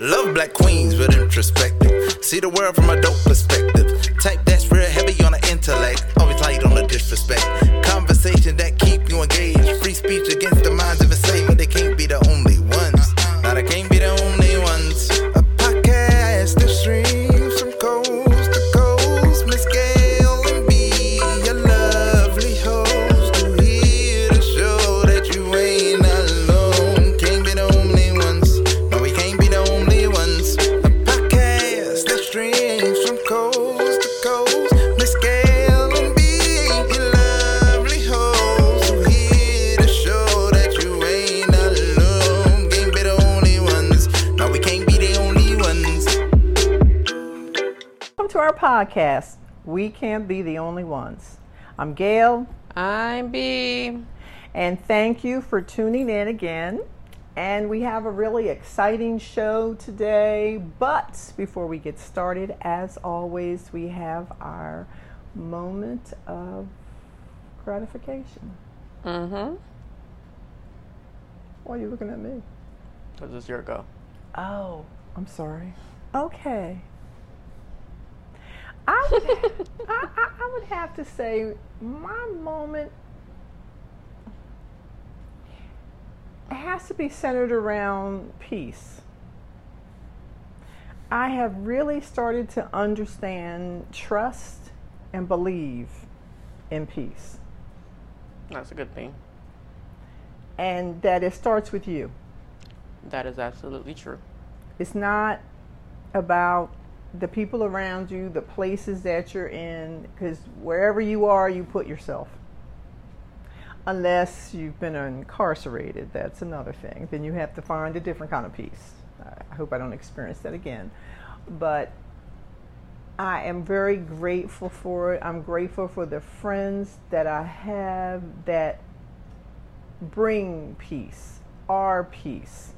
Love black queens with introspective. See the world from a dope perspective. Type that's real heavy on the intellect. Podcast. We can't be the only ones. I'm Gail, I'm B. and thank you for tuning in again. And we have a really exciting show today. But before we get started, as always, we have our moment of gratification. Mm-hmm. Why are you looking at me? This is your go. Oh, I'm sorry. Okay. I would, I, I, I would have to say my moment has to be centered around peace. I have really started to understand trust and believe in peace, That's a good thing. and that it starts with you. That is absolutely true. It's not about the people around you, the places that you're in, because wherever you are, you put yourself. Unless you've been incarcerated, that's another thing. Then you have to find a different kind of peace. I hope I don't experience that again. But I am very grateful for it. I'm grateful for the friends that I have that bring peace, are peace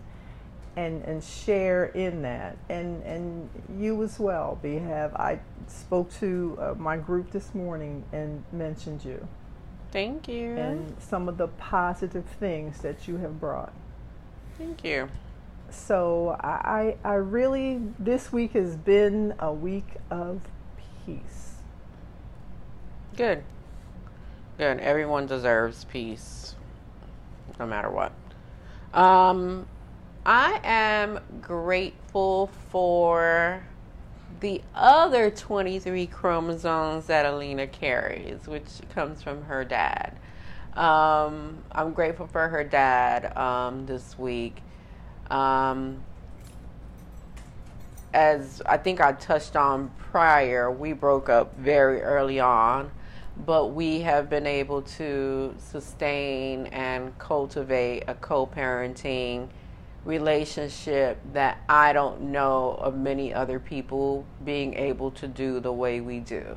and and share in that and and you as well be have i spoke to uh, my group this morning and mentioned you Thank you. and some of the positive things that you have brought Thank you. so i i I really this week has been a week of peace Good. Good. Everyone deserves peace, no matter what. Um, I am grateful for the other 23 chromosomes that Alina carries, which comes from her dad. Um, I'm grateful for her dad um, this week. Um, as I think I touched on prior, we broke up very early on, but we have been able to sustain and cultivate a co parenting relationship that I don't know of many other people being able to do the way we do.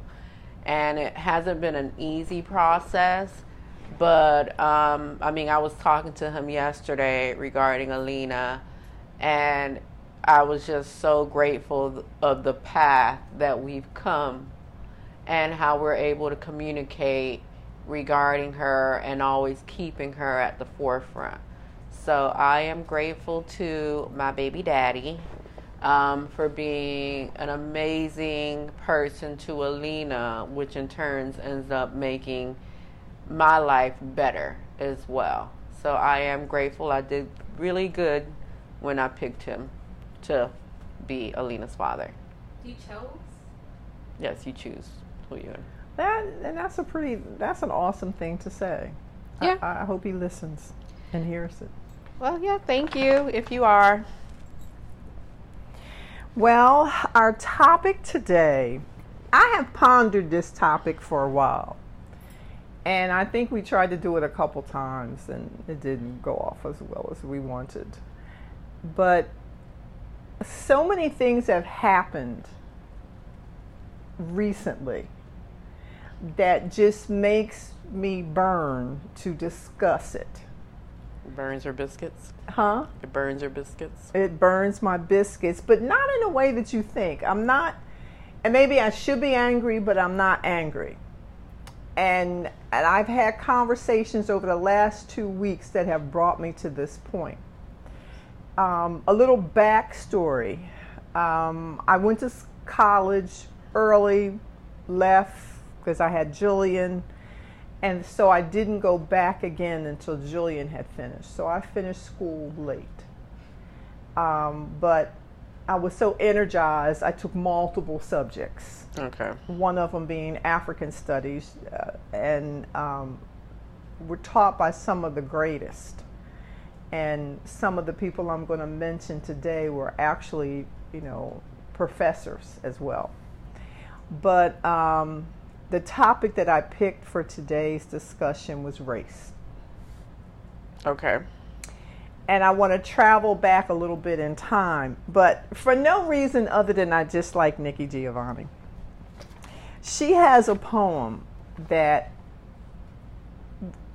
And it hasn't been an easy process, but um, I mean, I was talking to him yesterday regarding Alina, and I was just so grateful of the path that we've come and how we're able to communicate regarding her and always keeping her at the forefront. So I am grateful to my baby daddy um, for being an amazing person to Alina, which in turns ends up making my life better as well. So I am grateful. I did really good when I picked him to be Alina's father. You chose? Yes, you choose who you. that and that's a pretty that's an awesome thing to say Yeah. I, I hope he listens and hears it Well, yeah, thank you if you are. Well, our topic today, I have pondered this topic for a while. And I think we tried to do it a couple times and it didn't go off as well as we wanted. But so many things have happened recently that just makes me burn to discuss it. Burns her biscuits. Huh? It burns her biscuits. it burns my biscuits, but not in a way that you think. I'm not, and maybe I should be angry, but I'm not angry. And and I've had conversations over the last two weeks that have brought me to this point. Um, a little backstory. Um, I went to college early, left because I had Julian, and so I didn't go back again until Julian had finished. So I finished school late. Um, but I was so energized, I took multiple subjects. Okay. One of them being African studies, uh, and um, were taught by some of the greatest. And some of the people I'm going to mention today were actually, you know, professors as well. But um, the topic that I picked for today's discussion was race. Okay. And I want to travel back a little bit in time, but for no reason other than I just like Nikki Giovanni. She has a poem that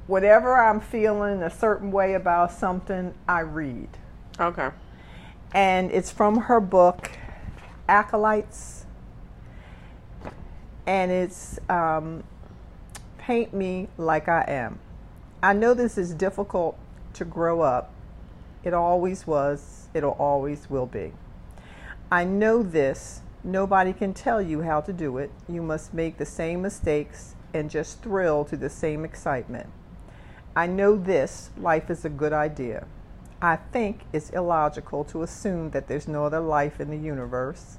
whatever I'm feeling a certain way about something, I read. Okay. And it's from her book, Acolytes. And it's um, Paint Me Like I Am. I know this is difficult to grow up. It always was, it'll always will be. I know this. Nobody can tell you how to do it. You must make the same mistakes and just thrill to the same excitement. I know this life is a good idea. I think it's illogical to assume that there's no other life in the universe.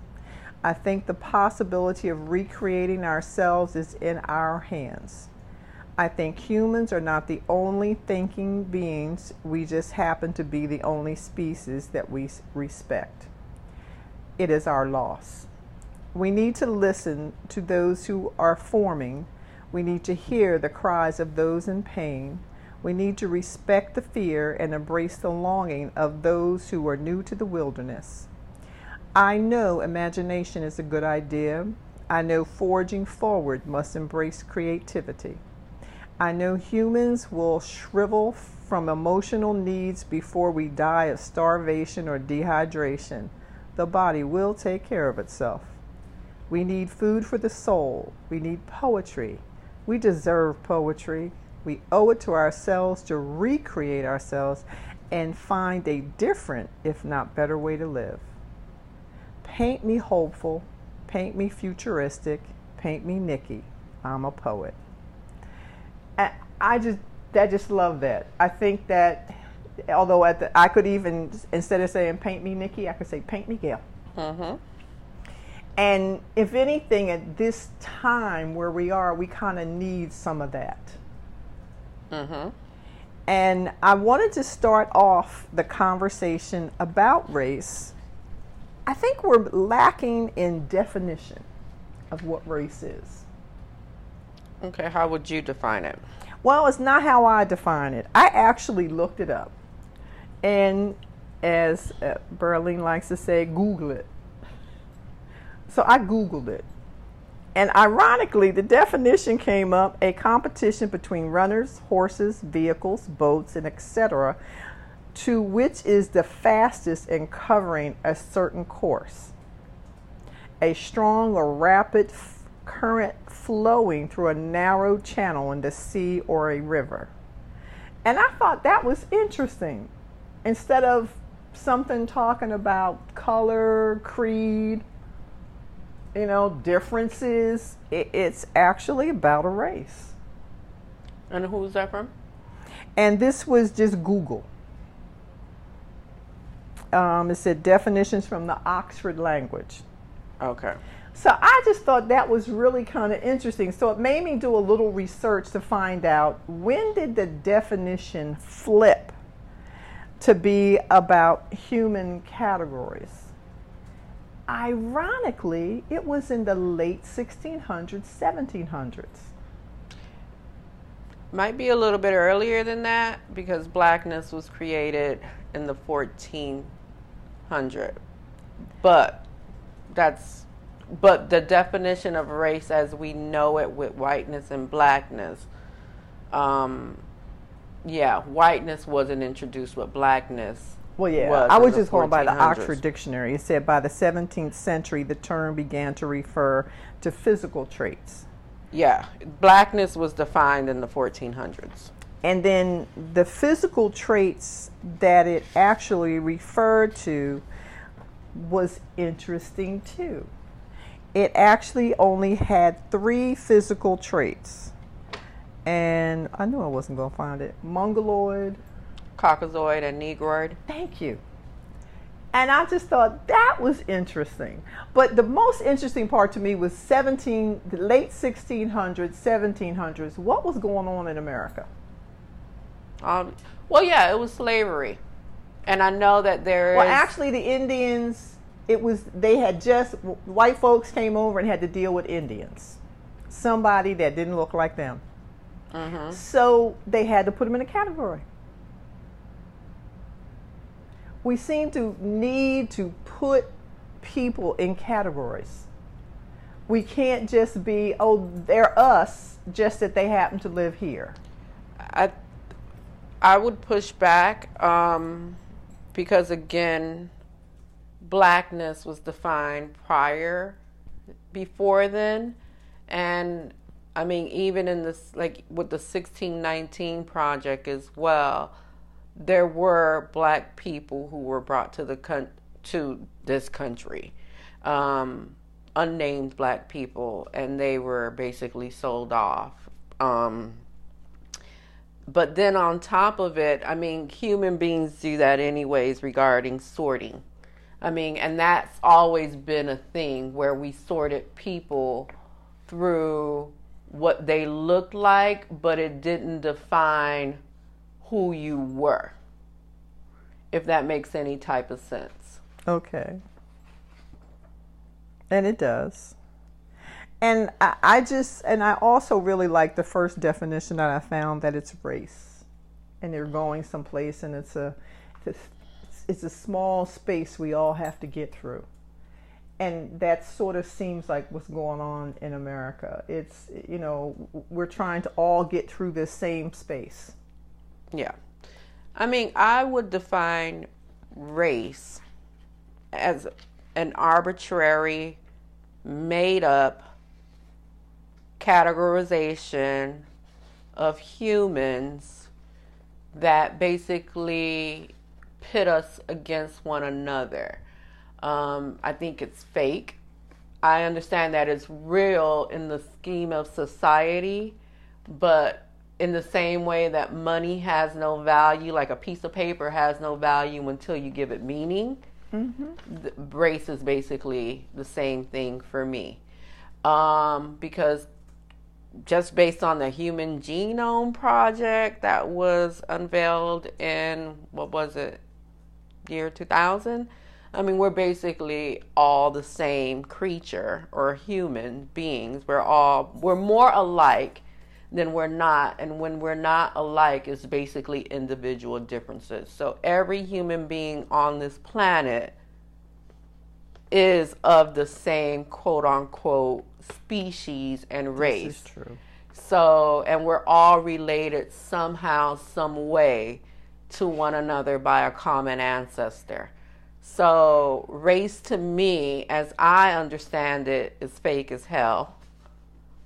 I think the possibility of recreating ourselves is in our hands. I think humans are not the only thinking beings, we just happen to be the only species that we respect. It is our loss. We need to listen to those who are forming. We need to hear the cries of those in pain. We need to respect the fear and embrace the longing of those who are new to the wilderness. I know imagination is a good idea. I know forging forward must embrace creativity. I know humans will shrivel from emotional needs before we die of starvation or dehydration. The body will take care of itself. We need food for the soul. We need poetry. We deserve poetry. We owe it to ourselves to recreate ourselves and find a different, if not better, way to live. Paint me hopeful, paint me futuristic, paint me Nikki. I'm a poet. And I just, I just love that. I think that, although at the, I could even instead of saying paint me Nikki, I could say paint me Gail. Mm-hmm. And if anything, at this time where we are, we kind of need some of that. Mm-hmm. And I wanted to start off the conversation about race. I think we're lacking in definition of what race is. Okay, how would you define it? Well, it's not how I define it. I actually looked it up. And as uh, Berlin likes to say, Google it. So I Googled it. And ironically, the definition came up a competition between runners, horses, vehicles, boats, and etc., to which is the fastest in covering a certain course. A strong or rapid f- current flowing through a narrow channel in the sea or a river. And I thought that was interesting. Instead of something talking about color, creed, you know, differences. It, it's actually about a race. And who's that from? And this was just Google. Um, it said definitions from the Oxford language. Okay. So I just thought that was really kind of interesting. So it made me do a little research to find out when did the definition flip to be about human categories. Ironically, it was in the late 1600s, 1700s. Might be a little bit earlier than that because blackness was created in the 1400. But that's but the definition of race as we know it with whiteness and blackness um yeah, whiteness wasn't introduced with blackness. Well, yeah, was I was just going by the Oxford Dictionary. It said by the 17th century, the term began to refer to physical traits. Yeah, blackness was defined in the 1400s. And then the physical traits that it actually referred to was interesting too. It actually only had three physical traits. And I knew I wasn't going to find it. Mongoloid. Caucasoid and Negroid. Thank you. And I just thought that was interesting. But the most interesting part to me was 17, the late 1600s, 1700s. What was going on in America? Um, well, yeah, it was slavery, and I know that there Well, is- actually, the Indians, it was, they had just, white folks came over and had to deal with Indians. Somebody that didn't look like them. So they had to put them in a category. We seem to need to put people in categories. We can't just be, oh, they're us, just that they happen to live here. I I would push back um, because again, blackness was defined prior, before then, and I mean even in this like with the sixteen nineteen project as well, there were black people who were brought to the con- to this country. Um, unnamed black people and they were basically sold off um, but then on top of it, I mean, human beings do that anyways regarding sorting. I mean, and that's always been a thing where we sorted people through what they looked like, but it didn't define who you were. If that makes any type of sense. Okay. And it does. And I, I just, and I also really like the first definition that I found that it's race. And they're going someplace and it's a, it's, it's a small space we all have to get through. And that sort of seems like what's going on in America. It's, you know, we're trying to all get through this same space. Yeah. I mean, I would define race as an arbitrary, made up categorization of humans that basically pit us against one another. Um, I think it's fake. I understand that it's real in the scheme of society, but in the same way that money has no value, like a piece of paper has no value until you give it meaning, the race is basically the same thing for me. Um, because just based on the Human Genome Project that was unveiled in, what was it, year 2000? I mean, we're basically all the same creature or human beings. We're all, we're more alike than we're not. And when we're not alike, it's basically individual differences. So every human being on this planet is of the same quote unquote species and race. True. So, and we're all related somehow, some way to one another by a common ancestor. So, race to me, as I understand it, is fake as hell.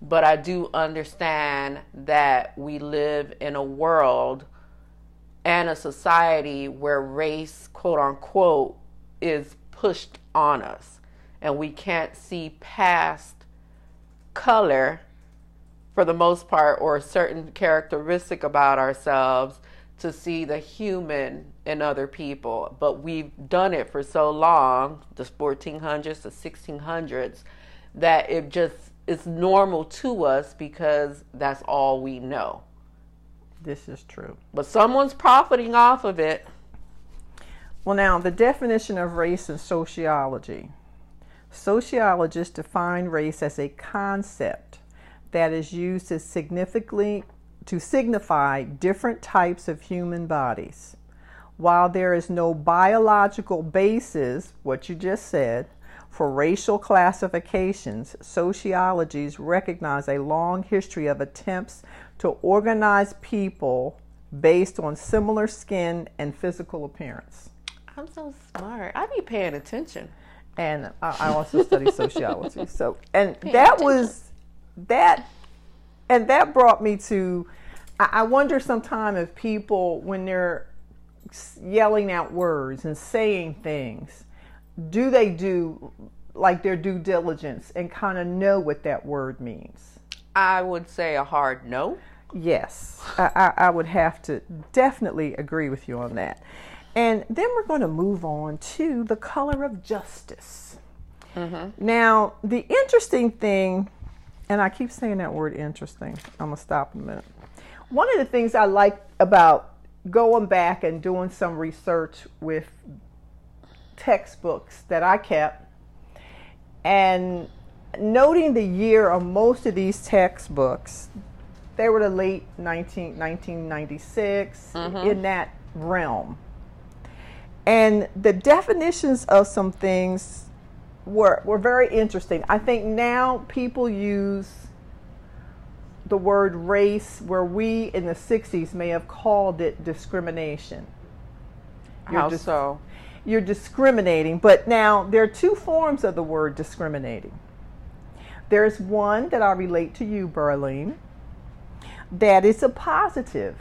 But I do understand that we live in a world and a society where race, quote unquote, is pushed on us. And we can't see past color for the most part or a certain characteristic about ourselves to see the human in other people but we've done it for so long the 1400s the 1600s that it just is normal to us because that's all we know This is true. but someone's profiting off of it Well, now, the definition of race in sociology. Sociologists define race as a concept that is used to significantly to signify different types of human bodies. While there is no biological basis, what you just said, for racial classifications, sociologies recognize a long history of attempts to organize people based on similar skin and physical appearance. I'm so smart i be paying attention and I I also study sociology. So, and that was that, and that brought me to I, I wonder sometimes if people, when they're yelling out words and saying things, do they do like their due diligence and kind of know what that word means? I would say a hard no. Yes, I, I, I would have to definitely agree with you on that. And then we're going to move on to the color of justice. Mm-hmm. Now, the interesting thing, and I keep saying that word interesting, I'm going to stop a minute. One of the things I like about going back and doing some research with textbooks that I kept and noting the year of most of these textbooks, they were the late 19, 1996, mm-hmm. in that realm. And the definitions of some things were, were very interesting. I think now people use the word race where we in the 60s may have called it discrimination. You're How dis- so? You're discriminating, but now there are two forms of the word discriminating. There's one that I relate to you, Berlin, that is a positive.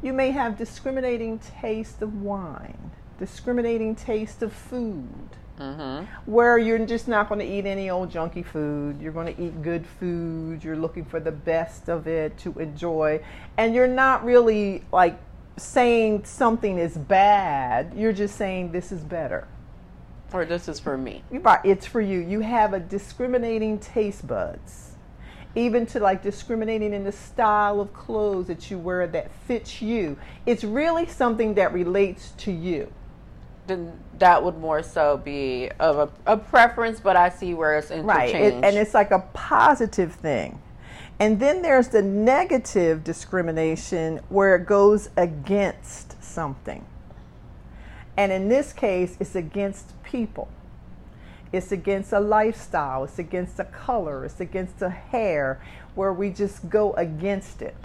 You may have discriminating taste of wine, discriminating taste of food, mm-hmm. where you're just not going to eat any old junky food. You're going to eat good food. You're looking for the best of it to enjoy. And you're not really like saying something is bad. You're just saying this is better. Or this is for me. It's for you. You have a discriminating taste buds even to like discriminating in the style of clothes that you wear that fits you. It's really something that relates to you. Then that would more so be of a, a preference, but I see where it's. Right, it, and it's like a positive thing. And then there's the negative discrimination where it goes against something. And in this case, it's against people. It's against a lifestyle. It's against a color. It's against a hair where we just go against it.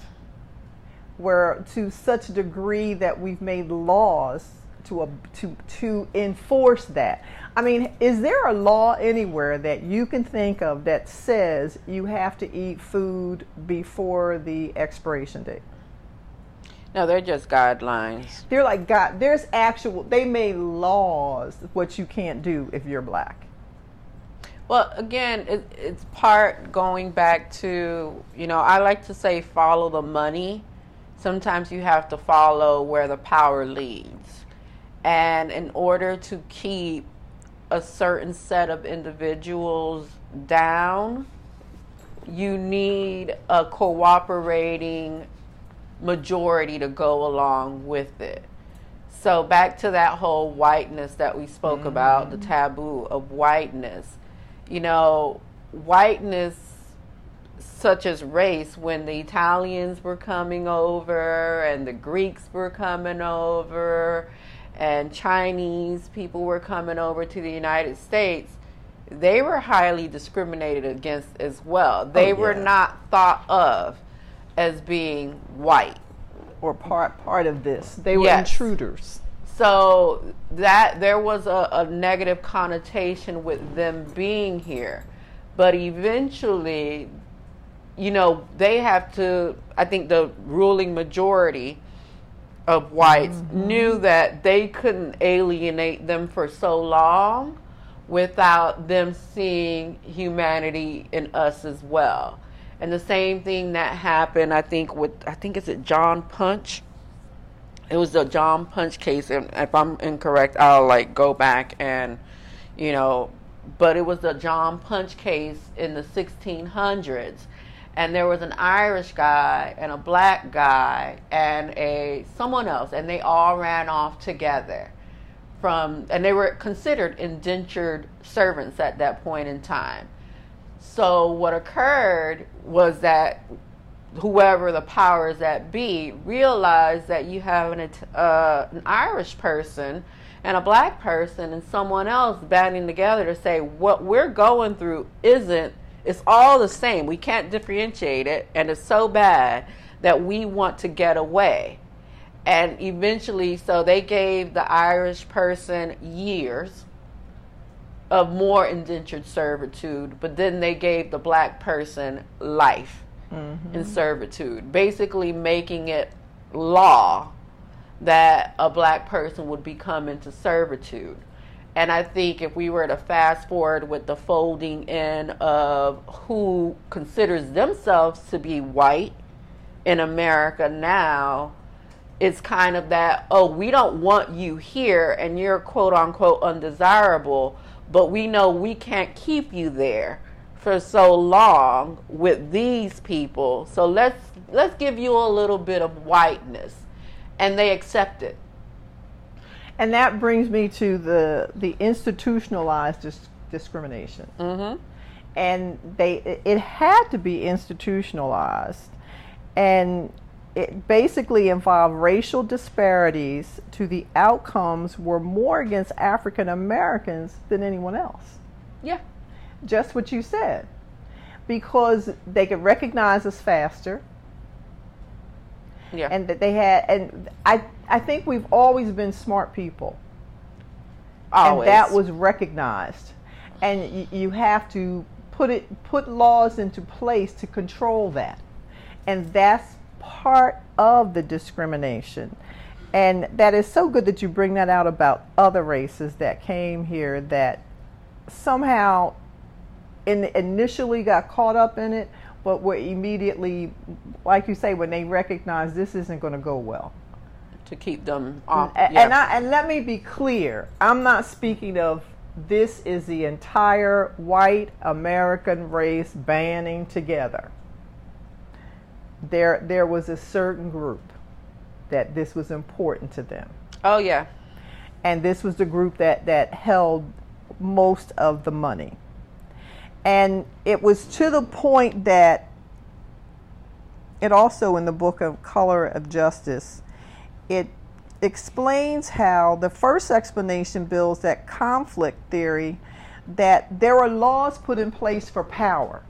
Where to such a degree that we've made laws to, a, to, to enforce that. I mean, is there a law anywhere that you can think of that says you have to eat food before the expiration date? No, they're just guidelines. They're like God. There's actual. They made laws what you can't do if you're black. Well, again, it, it's part going back to, you know, I like to say follow the money. Sometimes you have to follow where the power leads. And in order to keep a certain set of individuals down, you need a cooperating majority to go along with it. So, back to that whole whiteness that we spoke mm-hmm. about, the taboo of whiteness you know, whiteness such as race when the Italians were coming over and the Greeks were coming over and Chinese people were coming over to the United States, they were highly discriminated against as well. Oh, they oh, yeah. were not thought of as being white or part part of this. They were yes. intruders. So that there was a, a negative connotation with them being here. But eventually, you know, they have to, I think the ruling majority of whites mm-hmm. knew that they couldn't alienate them for so long without them seeing humanity in us as well. And the same thing that happened, I think, with, I think it's at John Punch it was the John Punch case, and if I'm incorrect, I'll like go back and, you know, but it was the John Punch case in the 1600s, and there was an Irish guy and a black guy and a someone else, and they all ran off together from, and they were considered indentured servants at that point in time. So what occurred was that whoever the powers that be realize that you have an, uh, an Irish person and a black person and someone else banding together to say what we're going through isn't it's all the same. We can't differentiate it and it's so bad that we want to get away. And eventually so they gave the irish person years of more indentured servitude but then they gave the black person life mm-hmm. in servitude, basically making it law that a black person would become into servitude. And I think if we were to fast forward with the folding in of who considers themselves to be white in America now, it's kind of that, oh, we don't want you here and you're quote unquote undesirable, but we know we can't keep you there for so long with these people. So let's let's give you a little bit of whiteness. And they accept it. And that brings me to the the institutionalized dis- discrimination. Mm-hmm. And they it had to be institutionalized. And it basically involved racial disparities to the outcomes were more against African Americans than anyone else. Yeah. Just what you said. Because they could recognize us faster. Yeah. And that they had and I I think we've always been smart people. Always. And that was recognized. And you, you have to put it put laws into place to control that. And that's part of the discrimination. And that is so good that you bring that out about other races that came here that somehow in, initially got caught up in it, but were immediately, like you say, when they recognize this isn't going to go well. To keep them mm, off. And, yeah. and, I, and let me be clear I'm not speaking of this is the entire white American race banding together there there was a certain group that this was important to them. Oh yeah. And this was the group that that held most of the money. And it was to the point that it also in the book of Color of Justice, it explains how the first explanation builds that conflict theory that there are laws put in place for power.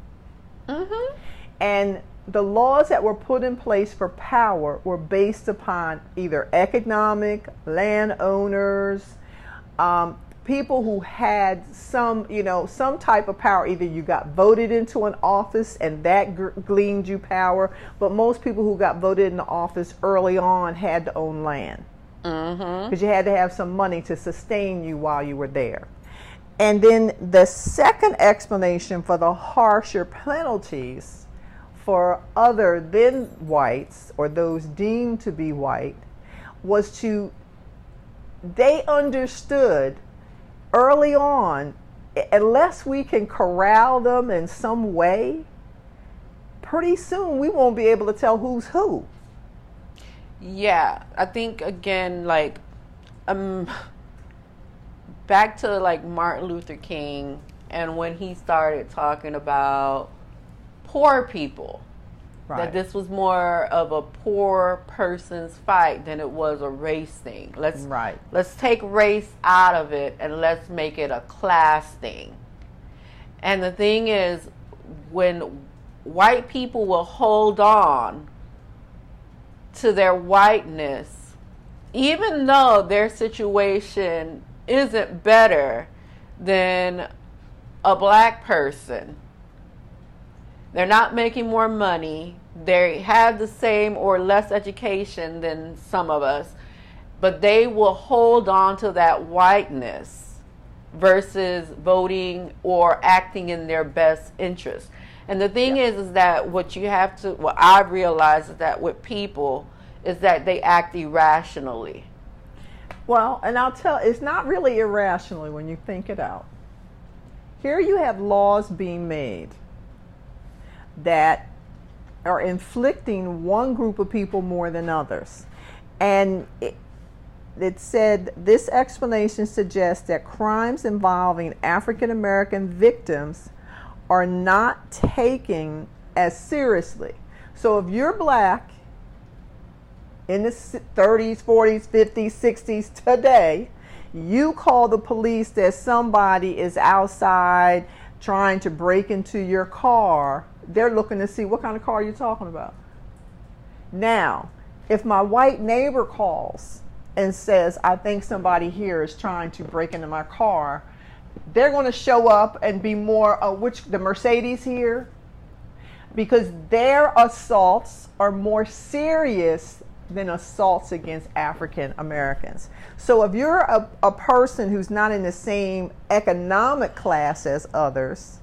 Mm-hmm. And the laws that were put in place for power were based upon either economic, landowners, um, people who had some, you know, some type of power. Either you got voted into an office and that gleaned you power, but most people who got voted in the office early on had to own land because mm-hmm. you had to have some money to sustain you while you were there. And then the second explanation for the harsher penalties for other than whites or those deemed to be white was to they understood early on unless we can corral them in some way pretty soon we won't be able to tell who's who yeah i think again like um back to like martin luther king and when he started talking about poor people. Right. That this was more of a poor person's fight than it was a race thing. Let's right. let's take race out of it and let's make it a class thing. And the thing is when white people will hold on to their whiteness even though their situation isn't better than a black person they're not making more money. They have the same or less education than some of us, but they will hold on to that whiteness versus voting or acting in their best interest. And the thing yeah. is, is that what you have to, what I've realized is that with people, is that they act irrationally. Well, and I'll tell, it's not really irrationally when you think it out. Here you have laws being made that are inflicting one group of people more than others. And it, it said this explanation suggests that crimes involving African American victims are not taken as seriously. So if you're black in the 30s, 40s, 50s, 60s today, you call the police that somebody is outside trying to break into your car they're looking to see what kind of car you're talking about. Now, if my white neighbor calls and says, I think somebody here is trying to break into my car, they're going to show up and be more, uh, which, the Mercedes here? because their assaults are more serious than assaults against African Americans. So if you're a, a person who's not in the same economic class as others,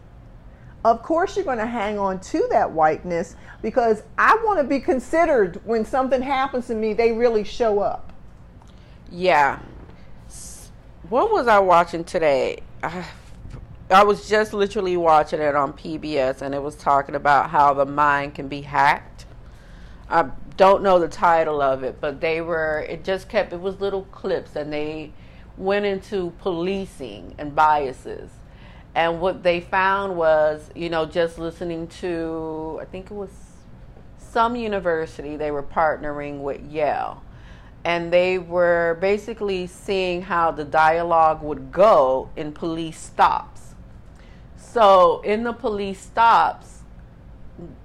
of course you're going to hang on to that whiteness because I want to be considered when something happens to me, they really show up. Yeah. What was I watching today? I, I was just literally watching it on PBS and it was talking about how the mind can be hacked. I don't know the title of it, but they were, it just kept, it was little clips and they went into policing and biases and what they found was, you know, just listening to, I think it was some university, they were partnering with Yale. And they were basically seeing how the dialogue would go in police stops. So, in the police stops,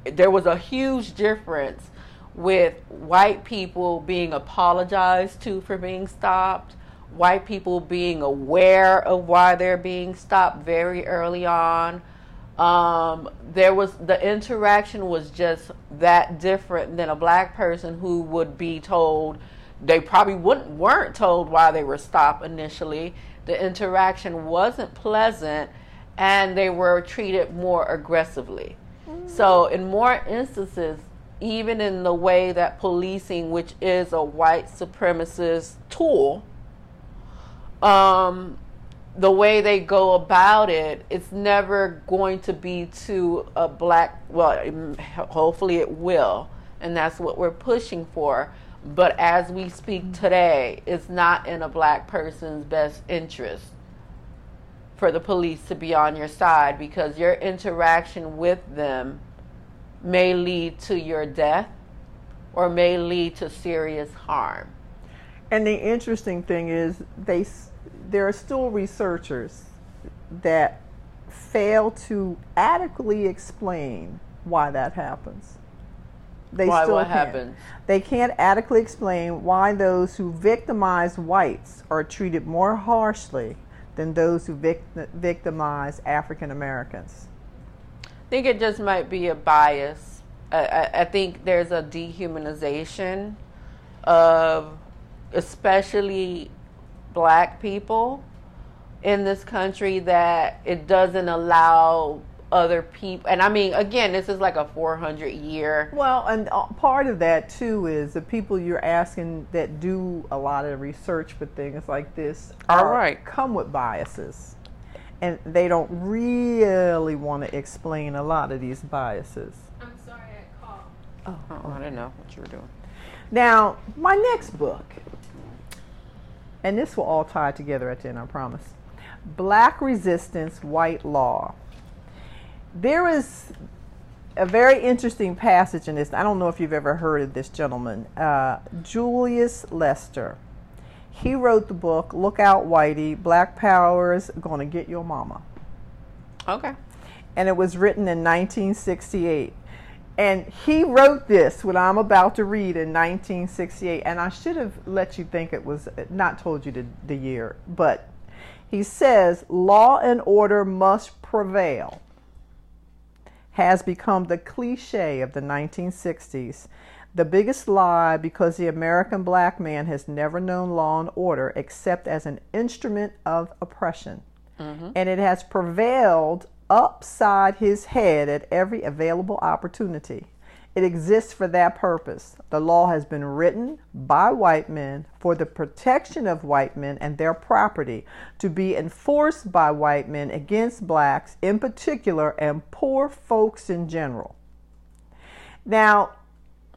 there was a huge difference with white people being apologized to for being stopped white people being aware of why they're being stopped very early on. Um, there was the interaction was just that different than a black person who would be told they probably wouldn't weren't told why they were stopped initially. The interaction wasn't pleasant and they were treated more aggressively. Mm-hmm. So in more instances, even in the way that policing, which is a white supremacist tool, um, the way they go about it, it's never going to be to a black, well, hopefully it will, and that's what we're pushing for. But as we speak today, it's not in a black person's best interest for the police to be on your side because your interaction with them may lead to your death or may lead to serious harm. And the interesting thing is, they there are still researchers that fail to adequately explain why that happens. They why, still what can't. happens? They can't adequately explain why those who victimize whites are treated more harshly than those who vict- victimize African Americans. I think it just might be a bias. I, I, I think there's a dehumanization of especially black people in this country that it doesn't allow other people and i mean again this is like a 400 year well and uh, part of that too is the people you're asking that do a lot of research for things like this all right. come with biases. And they don't really want to explain a lot of these biases. I'm sorry i called. Oh, oh i didn't know what you were doing. Now my next book and this will all tie together at the end, I promise. Black resistance, white law. There is a very interesting passage in this. I don't know if you've ever heard of this gentleman, uh, Julius Lester. He wrote the book Look Out Whitey Black Power is Gonna Get Your Mama. Okay. And it was written in 1968. And he wrote this, what I'm about to read in 1968. And I should have let you think it was, not told you the, the year, but he says, law and order must prevail, has become the cliche of the 1960s. The biggest lie because the American black man has never known law and order except as an instrument of oppression. Mm-hmm. And it has prevailed upside his head at every available opportunity. It exists for that purpose. The law has been written by white men for the protection of white men and their property, to be enforced by white men against blacks in particular and poor folks in general. Now,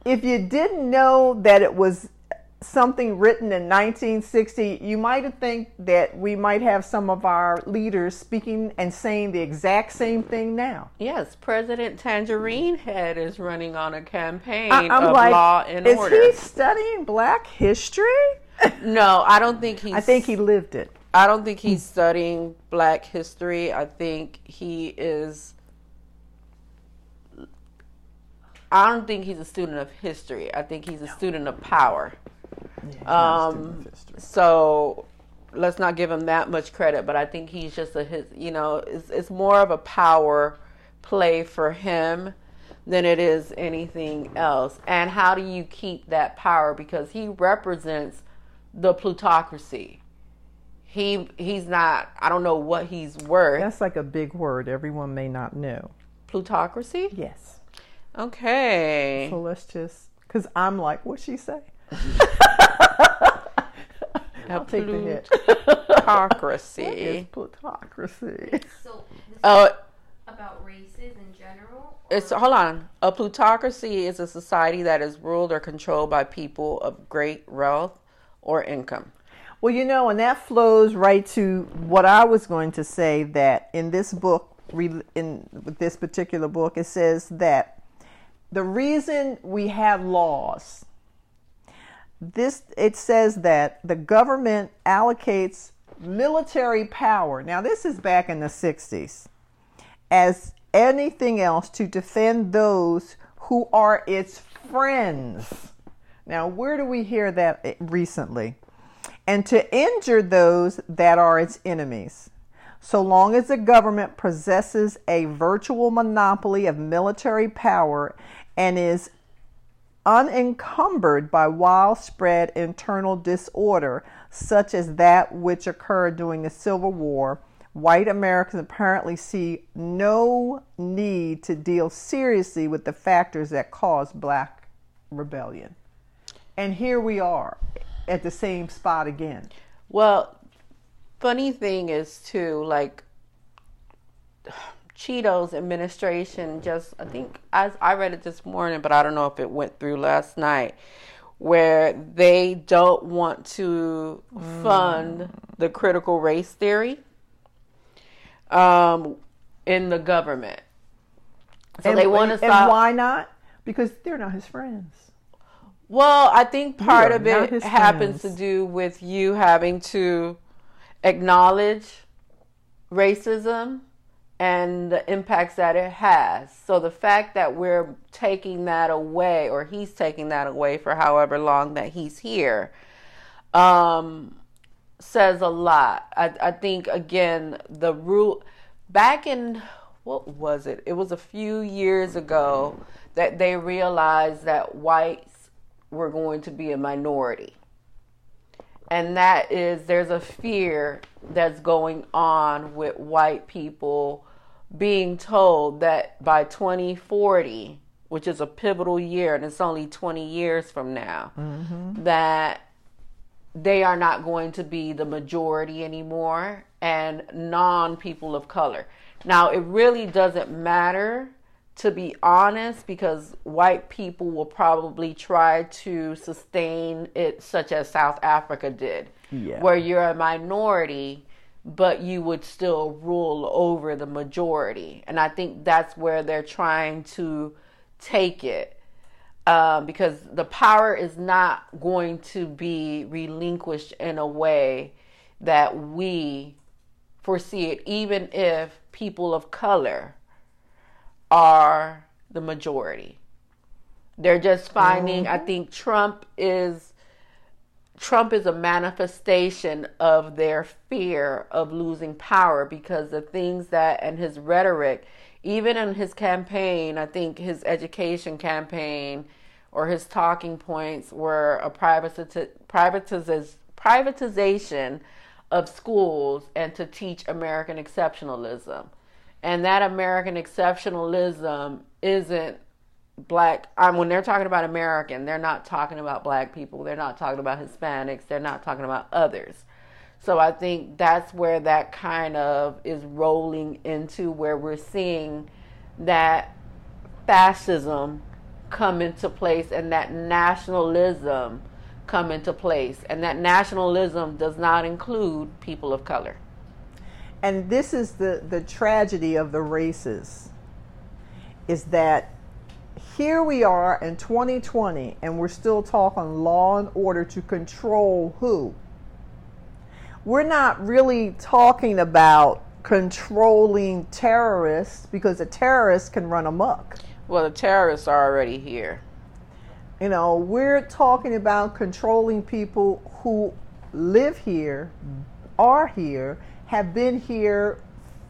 if you didn't know that it was something written in 1960, you might think that we might have some of our leaders speaking and saying the exact same thing now. Yes, President Tangerine Head is running on a campaign I, of like, law and is order. Is he studying black history? no, I don't think he's. I think he lived it. I don't think he's studying black history. I think he is. I don't think he's a student of history. I think he's a student of power. Yeah, um, so let's not give him that much credit, but I think he's just a his. You know, it's it's more of a power play for him than it is anything else. And how do you keep that power? Because he represents the plutocracy. He he's not. I don't know what he's worth. That's like a big word. Everyone may not know. Plutocracy. Yes. Okay. So let's just, because I'm like, what'd she say? I'll take the hit. Plutocracy. It's plutocracy. So Uh, about races in general. It's or- hold on. A plutocracy is a society that is ruled or controlled by people of great wealth or income. Well, you know, and that flows right to what I was going to say that in this book, re- in this particular book, it says that the reason we have laws, this it says that the government allocates military power. Now, this is back in the 60s as anything else to defend those who are its friends. Now, where do we hear that recently? And to injure those that are its enemies. So long as the government possesses a virtual monopoly of military power and is unencumbered by widespread internal disorder, such as that which occurred during the Civil War, white Americans apparently see no need to deal seriously with the factors that caused black rebellion. And here we are at the same spot again. Well, funny thing is too, like Cheeto's administration just I think as I read it this morning, but I don't know if it went through last night, where they don't want to fund the critical race theory um, in the government. So and, they want to and stop. why not? Because they're not his friends. Well, I think part of it happens friends. to do with you having to acknowledge racism and the impacts that it has. So the fact that we're taking that away, or he's taking that away for however long that he's here, um, says a lot. I, I think again the root back in what was it? It was a few years ago that they realized that whites were going to be a minority. And that is there's a fear that's going on with white people being told that by 2040, which is a pivotal year and it's only 20 years from now, mm-hmm. that they are not going to be the majority anymore and non people of color. Now, it really doesn't matter to be honest because white people will probably try to sustain it such as South Africa did. Yeah. Where you're a minority but you would still rule over the majority. And I think that's where they're trying to take it um, because the power is not going to be relinquished in a way that we foresee it, even if people of color are the majority. They're just finding, I think Trump is. Trump is a manifestation of their fear of losing power because the things that and his rhetoric, even in his campaign, I think his education campaign or his talking points were a privatiz- privatiz- privatization of schools and to teach American exceptionalism. And that American exceptionalism isn't black um, when they're talking about american they're not talking about black people. They're not talking about hispanics. They're not talking about others. So i think that's where that kind of is rolling into where we're seeing that fascism come into place and that nationalism come into place. And that nationalism does not include people of color. And this is the, the tragedy of the races is that here we are in 2020 and we're still talking law and order to control who? We're not really talking about controlling terrorists because a terrorist can run amok. well the terrorists are already here You know, we're talking about controlling people who live here, are here, have been here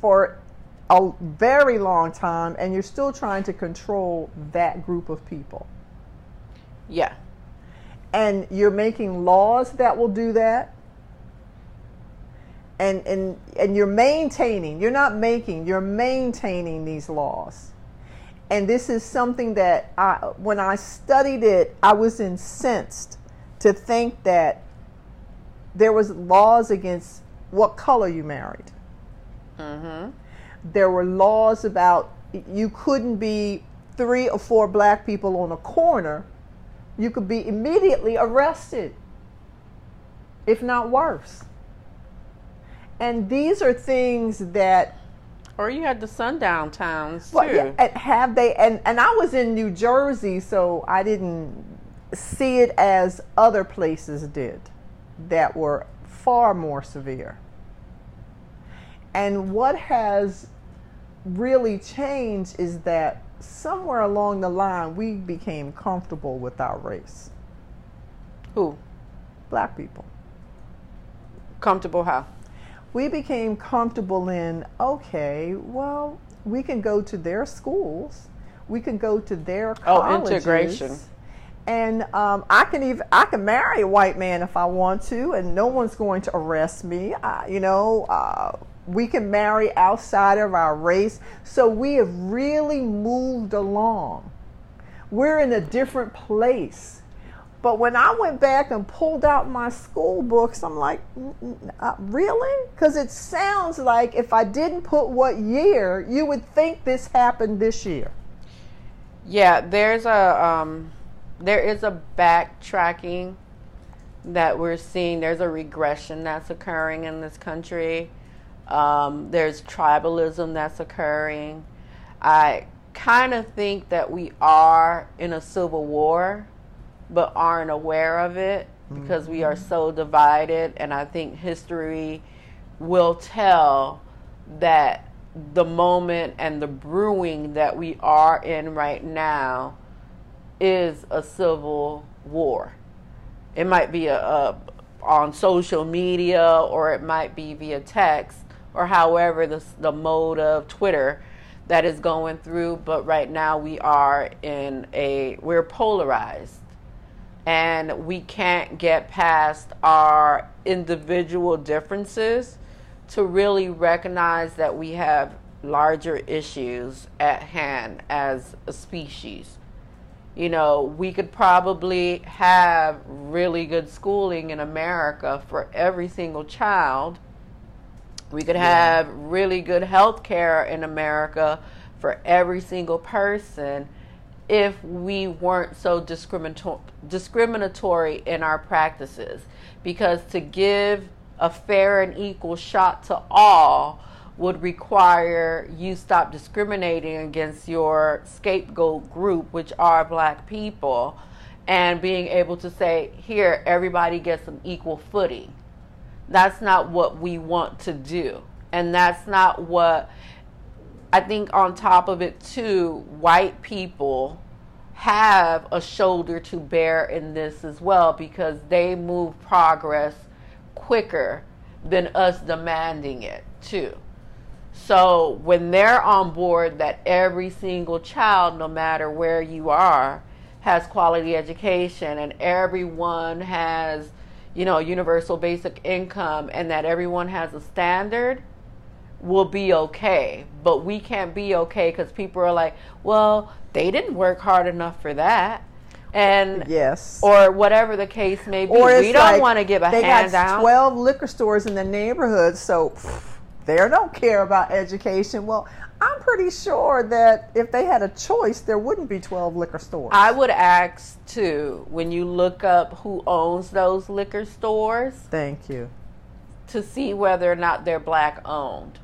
for a very long time and you're still trying to control that group of people. Yeah. And you're making laws that will do that. And, and, and you're maintaining, you're not making, you're maintaining these laws. And this is something that I, when I studied it, I was incensed to think that there was laws against what color you married. Mm-hmm. There were laws about you couldn't be three or four black people on a corner. You could be immediately arrested, if not worse. And these are things that Or you had the sundown towns too. well, yeah, have they and, and I was in New Jersey, so I didn't see it as other places did that were far more severe. And what has really changed is that somewhere along the line we became comfortable with our race. Who? Black people. Comfortable how? we became comfortable in okay well we can go to their schools we can go to their colleges. Oh, colleges integration. and um, i can even i can marry a white man if i want to and no one's going to arrest me uh, you know uh, we can marry outside of our race so we have really moved along we're in a different place but when I went back and pulled out my school books, I'm like, "N- n- uh, really? Because it sounds like if I didn't put what year, you would think this happened this year. Yeah, there's a um, there is a backtracking that we're seeing. There's a regression that's occurring in this country. Um, there's tribalism that's occurring. I kind of think that we are in a civil war, but aren't aware of it because we are so divided. And I think history will tell that the moment and the brewing that we are in right now is a civil war. It might be a, a on social media or it might be via text or however the the mode of Twitter that is going through but right now we are in a we're polarized and we can't get past our individual differences to really recognize that we have larger issues at hand as a species. You know, we could probably have really good schooling in America for every single child. We could have really good health care in America for every single person if we weren't so discriminato- discriminatory in our practices. Because to give a fair and equal shot to all would require you stop discriminating against your scapegoat group, which are black people, and being able to say, here, everybody gets an equal footing. That's not what we want to do. And that's not what I think on top of it too, white people have a shoulder to bear in this as well because they move progress quicker than us demanding it too. So when they're on board that every single child, no matter where you are, has quality education and everyone has, you know, universal basic income and that everyone has a standard, will be okay. But we can't be okay because people are like, well, they didn't work hard enough for that. And Yes. or whatever the case may be. Or we don't like want to give a they got handout. 12 liquor stores in the neighborhood, so pff, they don't care about education. Well, I'm pretty sure that if they had a choice, there wouldn't be 12 liquor stores. I would ask too when you look up who owns those liquor stores Thank you. to see whether or not they're black owned.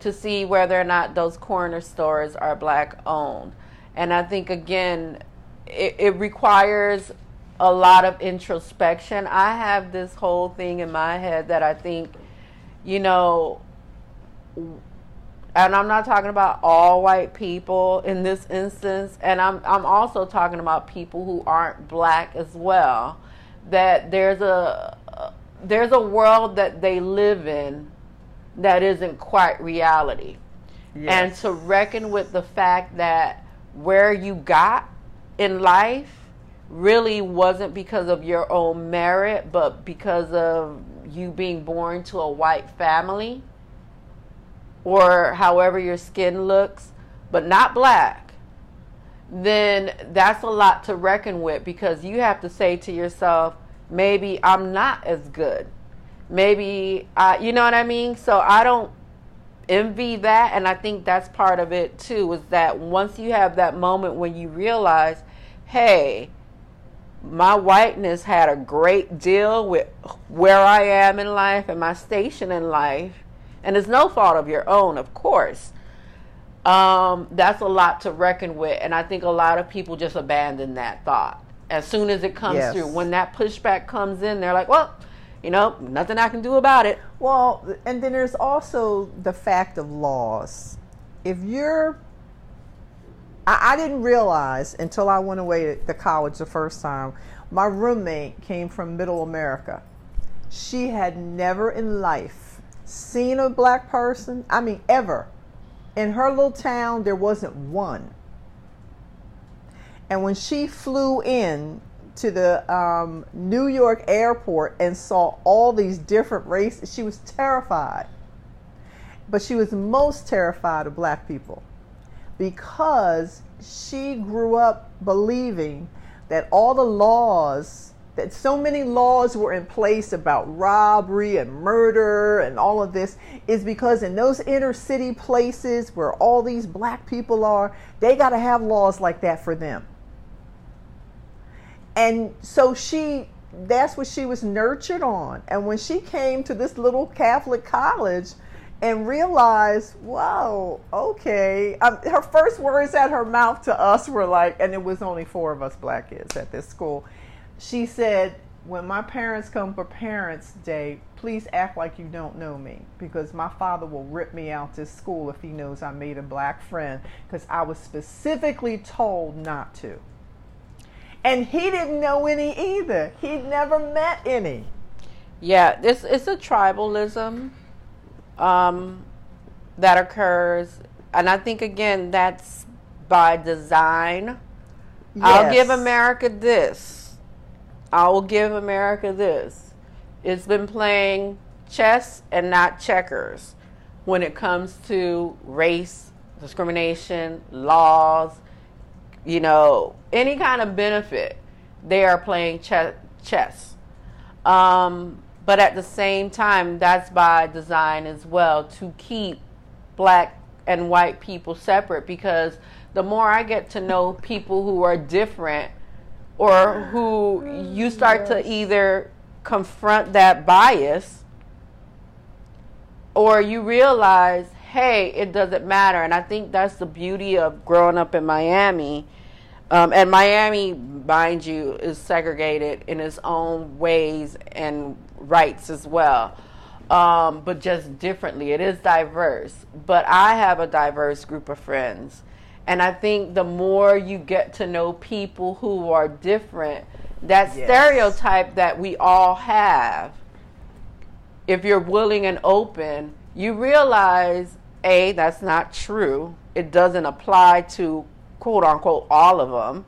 To see whether or not those corner stores are black owned. And I think again it, it requires a lot of introspection. I have this whole thing in my head that I think, you know, and I'm not talking about all white people in this instance, and I'm I'm also talking about people who aren't black as well. That there's a there's a world that they live in that isn't quite reality. and Yes. to reckon with the fact that where you got in life really wasn't because of your own merit, but because of you being born to a white family or however your skin looks, but not black, then that's a lot to reckon with because you have to say to yourself, maybe I'm not as good. Maybe, I, you know what I mean? So I don't envy that and i think that's part of it too is that once you have that moment when you realize hey my whiteness had a great deal with where i am in life and my station in life and it's no fault of your own of course um, that's a lot to reckon with and i think a lot of people just abandon that thought as soon as it comes Yes. through when that pushback comes in they're like well you know nothing i can do about it Well, and then there's also the fact of laws. If you're, I, I didn't realize until I went away to college the first time, my roommate came from middle America. She had never in life seen a black person. I mean, ever. In her little town, there wasn't one. And when she flew in to the um, New York airport and saw all these different races, she was terrified. But she was most terrified of black people because she grew up believing that all the laws, that so many laws were in place about robbery and murder and all of this, is because in those inner city places where all these black people are, they got to have laws like that for them. And so she that's what she was nurtured on. And when she came to this little catholic college and realized whoa okay um, her first words out her mouth to us were like and it was only four of us black kids at this school she said when my parents come for parents day please act like you don't know me because my father will rip me out this school if he knows i made a black friend because i was specifically told not to and he didn't know any either. He'd never met any. Yeah, this it's a tribalism um, that occurs, and I think again that's by design. I'll give America this. I will give America this. It's been playing chess and not checkers when it comes to race, discrimination, laws, you know, any kind of benefit. They are playing che- chess. Um, but at the same time, that's by design as well to keep black and white people separate because the more I get to know people who are different or who you start to either confront that bias or you realize, hey, it doesn't matter. And I think that's the beauty of growing up in Miami. Um, and Miami, mind you, is segregated in its own ways and rights as well, um, but just differently. It is diverse. But I have a diverse group of friends. And I think the more you get to know people who are different, that Yes. stereotype that we all have, if you're willing and open, you realize A, that's not true. It doesn't apply to quote unquote all of them.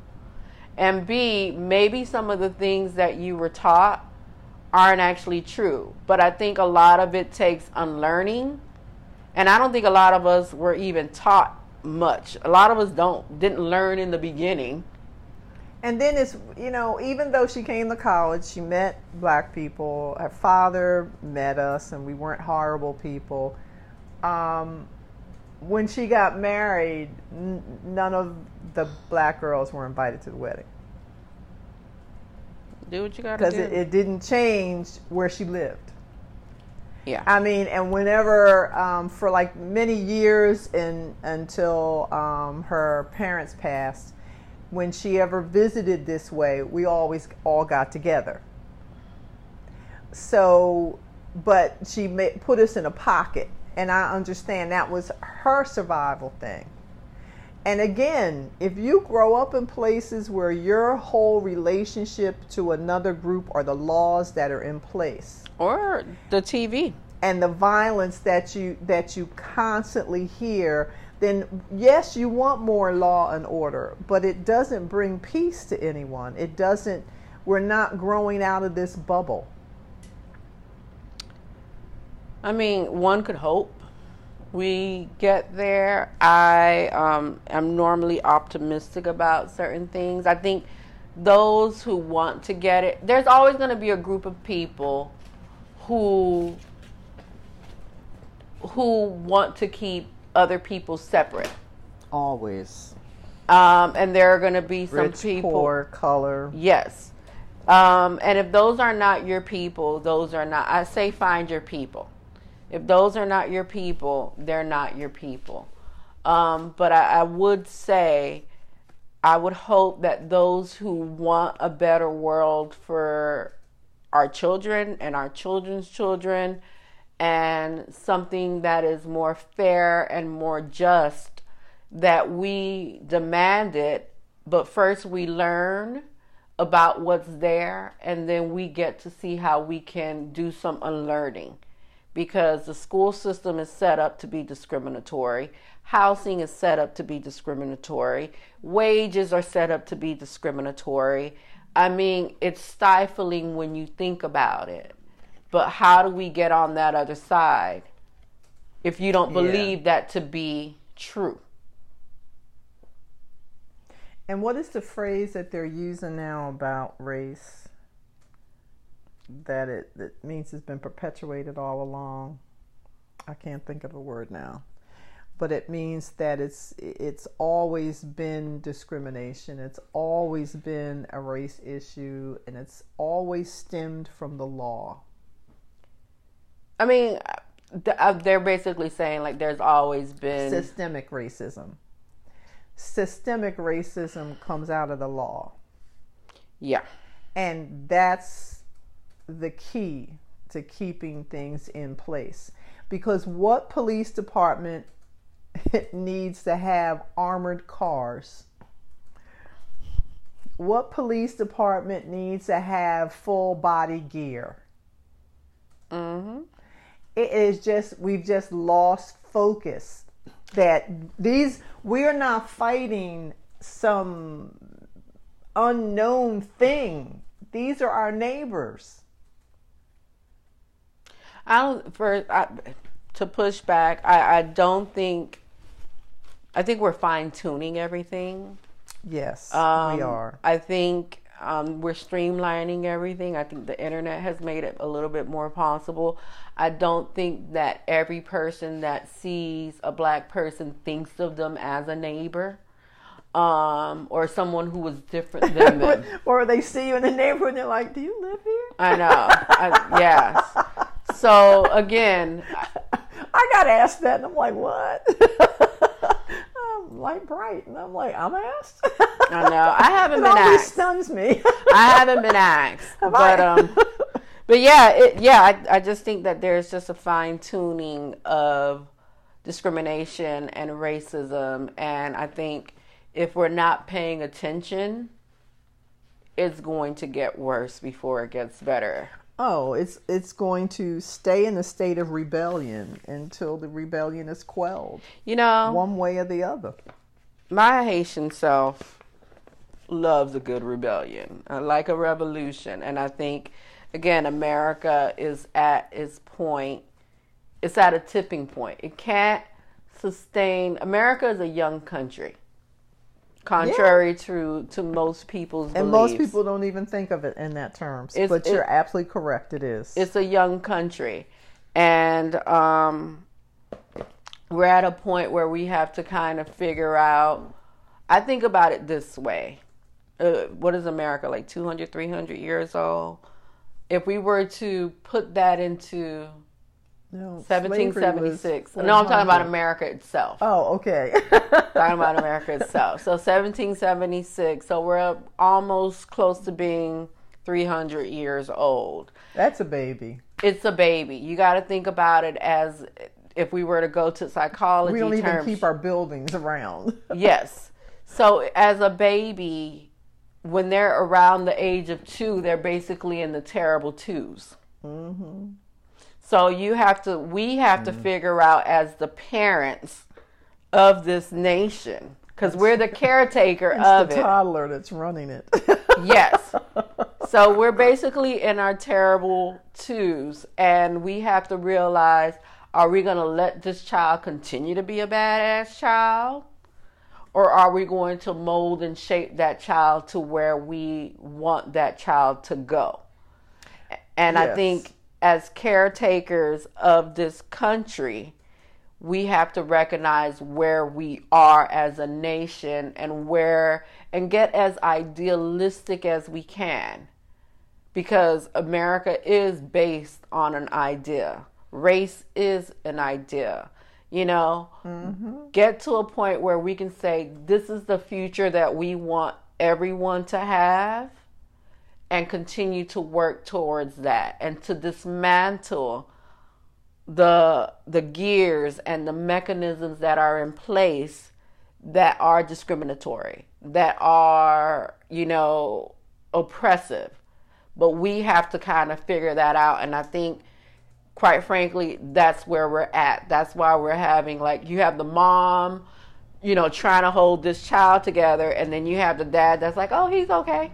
And B, maybe some of the things that you were taught aren't actually true. But I think a lot of it takes unlearning. And I don't think a lot of us were even taught much. A lot of us don't didn't learn in the beginning. And then it's, you know, even though she came to college, she met black people. Her father met us, and we weren't horrible people. Um, when she got married, n- none of the black girls were invited to the wedding Do what you gotta because it, it didn't change where she lived. Yeah. I mean, and whenever um, for like many years and until um, her parents passed, when she ever visited this way, we always all got together. So, but she put us in a pocket, and I understand that was her survival thing. And again, if you grow up in places where your whole relationship to another group are the laws that are in place, or the TV. and the violence that you that you constantly hear, then yes, you want more law and order, but it doesn't bring peace to anyone. It doesn't. We're not growing out of this bubble. I mean, one could hope we get there. I um, am normally optimistic about certain things. I think those who want to get it, there's always going to be a group of people who who want to keep other people separate. Always. Um, and there are going to be some Rich, people. poor, color. Yes. Um, and if those are not your people, those are not. I say find your people. If those are not your people, they're not your people. Um, but I, I would say, I would hope that those who want a better world for our children and our children's children and something that is more fair and more just that we demand it but first we learn about what's there and then we get to see how we can do some unlearning. Because the school system is set up to be discriminatory. Housing is set up to be discriminatory. Wages are set up to be discriminatory i mean it's stifling when you think about it but how do we get on that other side if you don't Yeah. believe that to be true? And what is the phrase that they're using now about race? That it that means it's been perpetuated all along. I can't think of a word now. But it means that it's it's always been discrimination. It's always been a race issue and it's always stemmed from the law. I mean, uh, they're basically saying like there's always been Systemic racism. Systemic racism comes out of the law. yeah. And that's the key to keeping things in place. Because what police department needs to have armored cars? What police department needs to have full body gear? hmm It is just, we've just lost focus that these, we're not fighting some unknown thing. These are our neighbors. I don't for I, to push back. I I don't think. I think we're fine tuning everything. Yes, Um, we are. I think um, we're streamlining everything. I think the internet has made it a little bit more possible. I don't think that every person that sees a black person thinks of them as a neighbor um, or someone who was different than them. or they see you in the neighborhood and they're like, "Do you live here?" I know. I, yes. So again, I got asked that, and I'm like, "What?" I'm like bright, and I'm like, "I'm asked." I know. I haven't been asked. stuns me. I haven't been asked, Have but I? um, but yeah, it, yeah. I I just think that there's just a fine tuning of discrimination and racism, and I think if we're not paying attention, it's going to get worse before it gets better. Oh, it's it's going to stay in a state of rebellion until the rebellion is quelled, You know, one way or the other. my Haitian self loves a good rebellion. I like a revolution, and I think again, America is at its point. It's at a tipping point. It can't sustain. America is a young country, contrary to to most people's And beliefs. most people don't even think of it in that terms. It's- but it- you're absolutely correct. It is. it's a young country and um, we're at a point where we have to kind of figure out i think about it this way uh, what is america like 200 300 years old if we were to put that into no, slavery was 1776 no i'm talking about america itself Oh, okay. talking about america itself so 1776 so we're almost close to being 300 years old That's a baby. it's a baby. You got to think about it as if we were to go to psychology We don't even terms. keep our buildings around. yes. So as a baby, when they're around the age of two, they're basically in the terrible 2s hmm So you have to, we have Mm. to figure out as the parents of this nation, because we're the caretaker It's of the it. toddler that's running it. Yes. So we're basically in our terrible twos, and we have to realize are we going to let this child continue to be a badass child? Or are we going to mold and shape that child to where we want that child to go? And I think as caretakers of this country, we have to recognize where we are as a nation and where and get as idealistic as we can because America is based on an idea. Race is an idea. You know, mm-hmm. get to a point where we can say, this is the future that we want everyone to have, and continue to work towards that and to dismantle the the gears and the mechanisms that are in place that are discriminatory, that are, you know, oppressive. But we have to kind of figure that out. And I think, quite frankly, that's where we're at. That's why we're having, like, you have the mom, you know, trying to hold this child together. And then you have the dad that's like, oh, he's okay.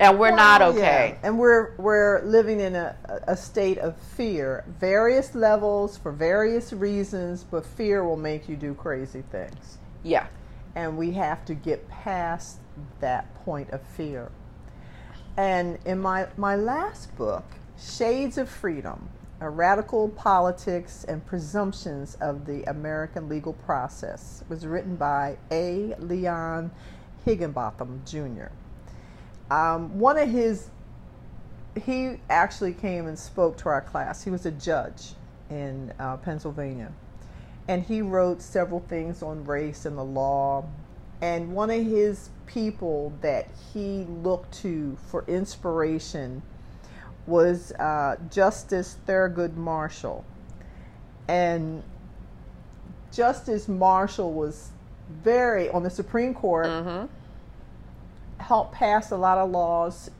And we're not okay. yeah. And we're we're living in a, a state of fear, various levels for various reasons, but fear will make you do crazy things. Yeah. And we have to get past that point of fear. And in my, my last book, Shades of Freedom, a radical politics and presumptions of the American legal process, was written by A. Leon Higginbotham Jr. Um, one of his, he actually came and spoke to our class. He was a judge in uh, Pennsylvania. And he wrote several things on race and the law. And one of his people that he looked to for inspiration was uh, Justice Thurgood Marshall. And Justice Marshall was very, on the Supreme Court, helped pass a lot of laws.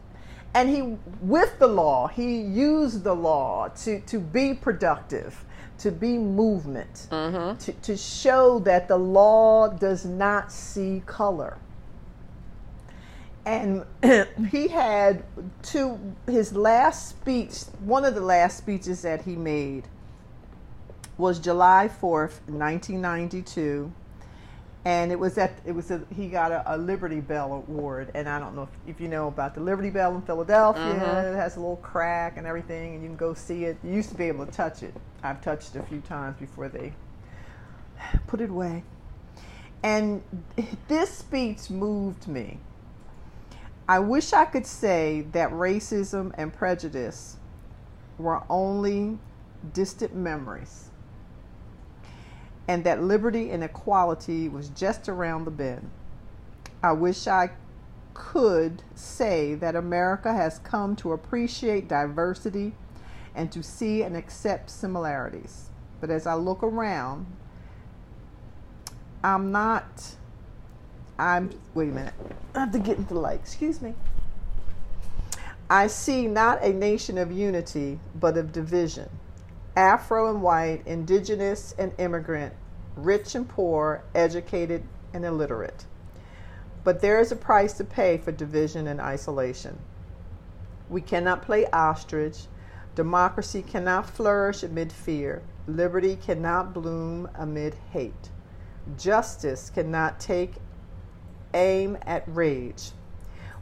And he, with the law, he used the law to, to be productive, to be movement, mm-hmm. to, to show that the law does not see color. And he had two, his last speech, one of the last speeches that he made was July 4th, 1992 and it was at it was a, he got a, a Liberty Bell award, and I don't know if, if you know about the Liberty Bell in Philadelphia. Mm-hmm. It has a little crack and everything, and you can go see it. You used to be able to touch it. I've touched it a few times before they put it away. And this speech moved me. I wish I could say that racism and prejudice were only distant memories and that liberty and equality was just around the bend. I wish I could say that America has come to appreciate diversity and to see and accept similarities. But as I look around, I'm not, I'm, wait a minute, I have to get into the light, excuse me. I see not a nation of unity, but of division. Afro and white, indigenous and immigrant, rich and poor, educated and illiterate. But there is a price to pay for division and isolation. We cannot play ostrich. Democracy cannot flourish amid fear. Liberty cannot bloom amid hate. Justice cannot take aim at rage.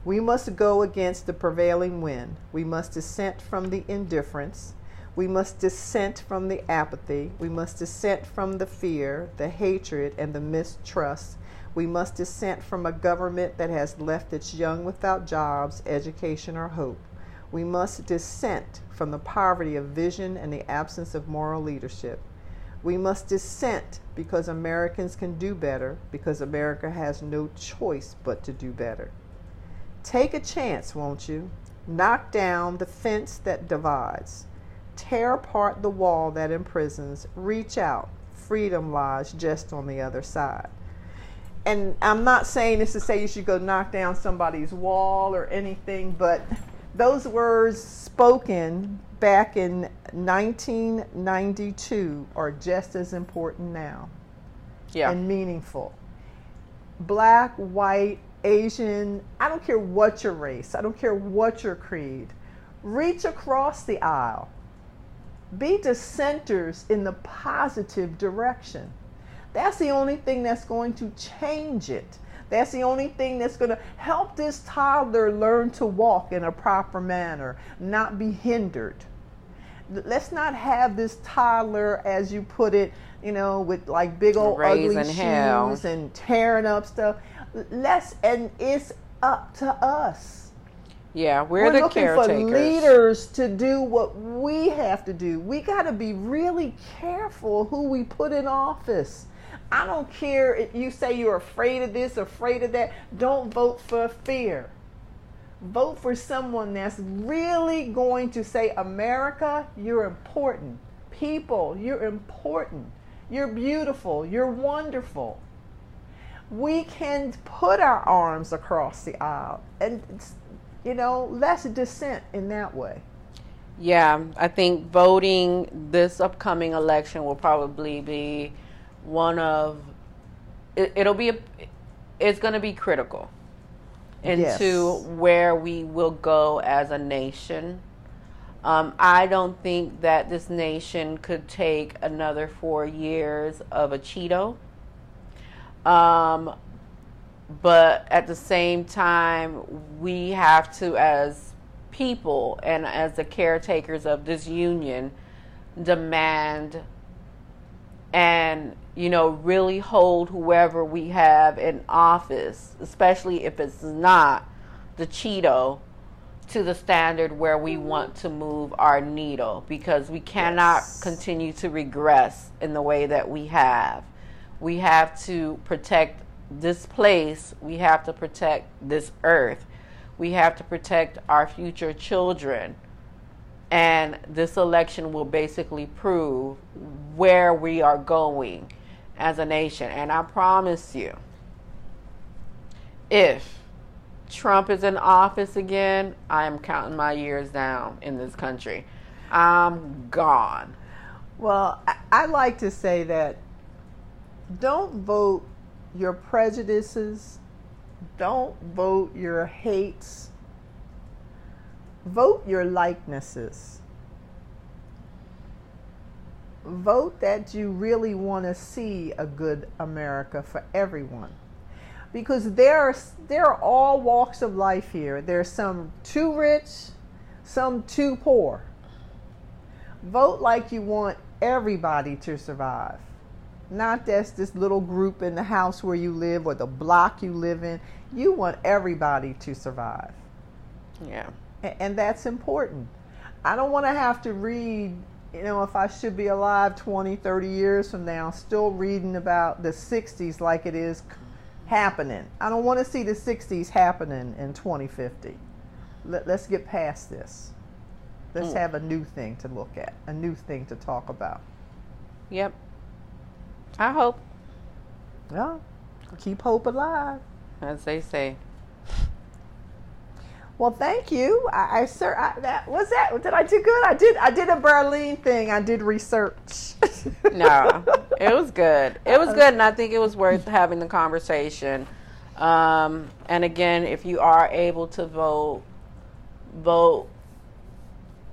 We must go against the prevailing wind. We must dissent from the indifference. We must dissent from the apathy. We must dissent from the fear, the hatred, and the mistrust. We must dissent from a government that has left its young without jobs, education, or hope. We must dissent from the poverty of vision and the absence of moral leadership. We must dissent because Americans can do better, because America has no choice but to do better. Take a chance, won't you? Knock down the fence that divides. Tear apart the wall that imprisons. Reach out. Freedom lies just on the other side. And I'm not saying this to say you should go knock down somebody's wall or anything, but those words spoken back in 1992 are just as important now Yeah. and meaningful. Black, white, Asian, I don't care what your race, I don't care what your creed. Reach across the aisle. Be dissenters in the positive direction. That's the only thing that's going to change it. That's the only thing that's going to help this toddler learn to walk in a proper manner, not be hindered. Let's not have this toddler, as you put it, you know, with like big old Raising ugly hell. shoes and tearing up stuff. Let's, and it's up to us. Yeah, we're, the looking caretakers. for leaders to do what we have to do. We got to be really careful who we put in office. I don't care if you say you're afraid of this, afraid of that. Don't vote for fear. Vote for someone that's really going to say, America, you're important. People, you're important. You're beautiful. You're wonderful. We can put our arms across the aisle and, you know, less dissent in that way. Yeah, I think voting this upcoming election will probably be one of it, it'll be a, it's going to be critical into Yes. where we will go as a nation. Um, I don't think that this nation could take another four years of a Cheeto. Um, but at the same time, we have to, as people and as the caretakers of this union, demand and you know really hold whoever we have in office, especially if it's not the Cheeto, to the standard where we mm-hmm. want to move our needle because we cannot Yes. continue to regress in the way that we have. We have to protect this place, we have to protect this earth, we have to protect our future children. And this election will basically prove where we are going as a nation. And I promise you, if Trump is in office again, I am counting my years down in this country. I'm gone. Well, I, like to say that don't vote your prejudices, don't vote your hates, vote your likenesses. Vote that you really want to see a good America for everyone. Because there are, there are all walks of life here. There's some too rich, some too poor. Vote like you want everybody to survive. Not just this little group in the house where you live or the block you live in. You want everybody to survive. Yeah. And that's important. I don't want to have to read, you know, if I should be alive 20, 30 years from now, still reading about the 60s like it is happening. I don't want to see the 60s happening in 2050. Let, let's get past this. Let's mm. have a new thing to look at, a new thing to talk about. Yep. I hope, Yeah, keep hope alive. as they say. Well, thank you. I, I sir, I, that was that. Did I do good? I did. I did a Berlin thing. I did research. No, it was good. It was good, and I think it was worth having the conversation. Um, and again, if you are able to vote, vote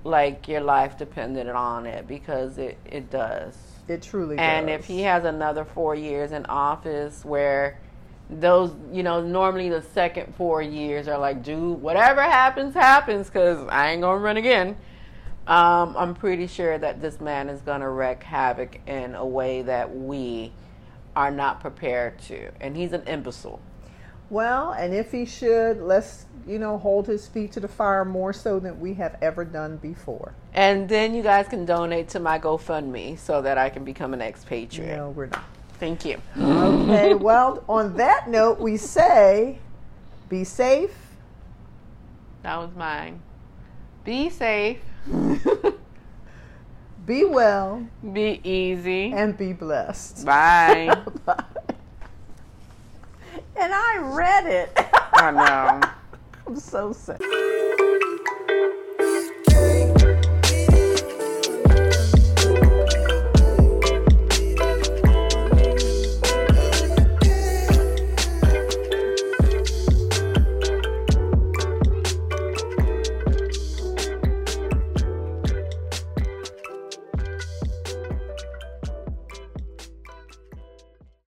like your life depended on it because it, it does. It truly does. And does. if he has another four years in office where those, you know, normally the second four years are like, dude, whatever happens, happens because I ain't going to run again. Um, I'm pretty sure that this man is going to wreak havoc in a way that we are not prepared to. And he's an imbecile. Well, and if he should, let's, you know, hold his feet to the fire more so than we have ever done before. And then you guys can donate to my GoFundMe so that I can become an expatriate. No, we're not. Thank you. Okay, well, on that note, we say be safe, That was mine. Be safe. be well, Be easy. and be blessed. Bye. And I read it. I know. I'm so sad.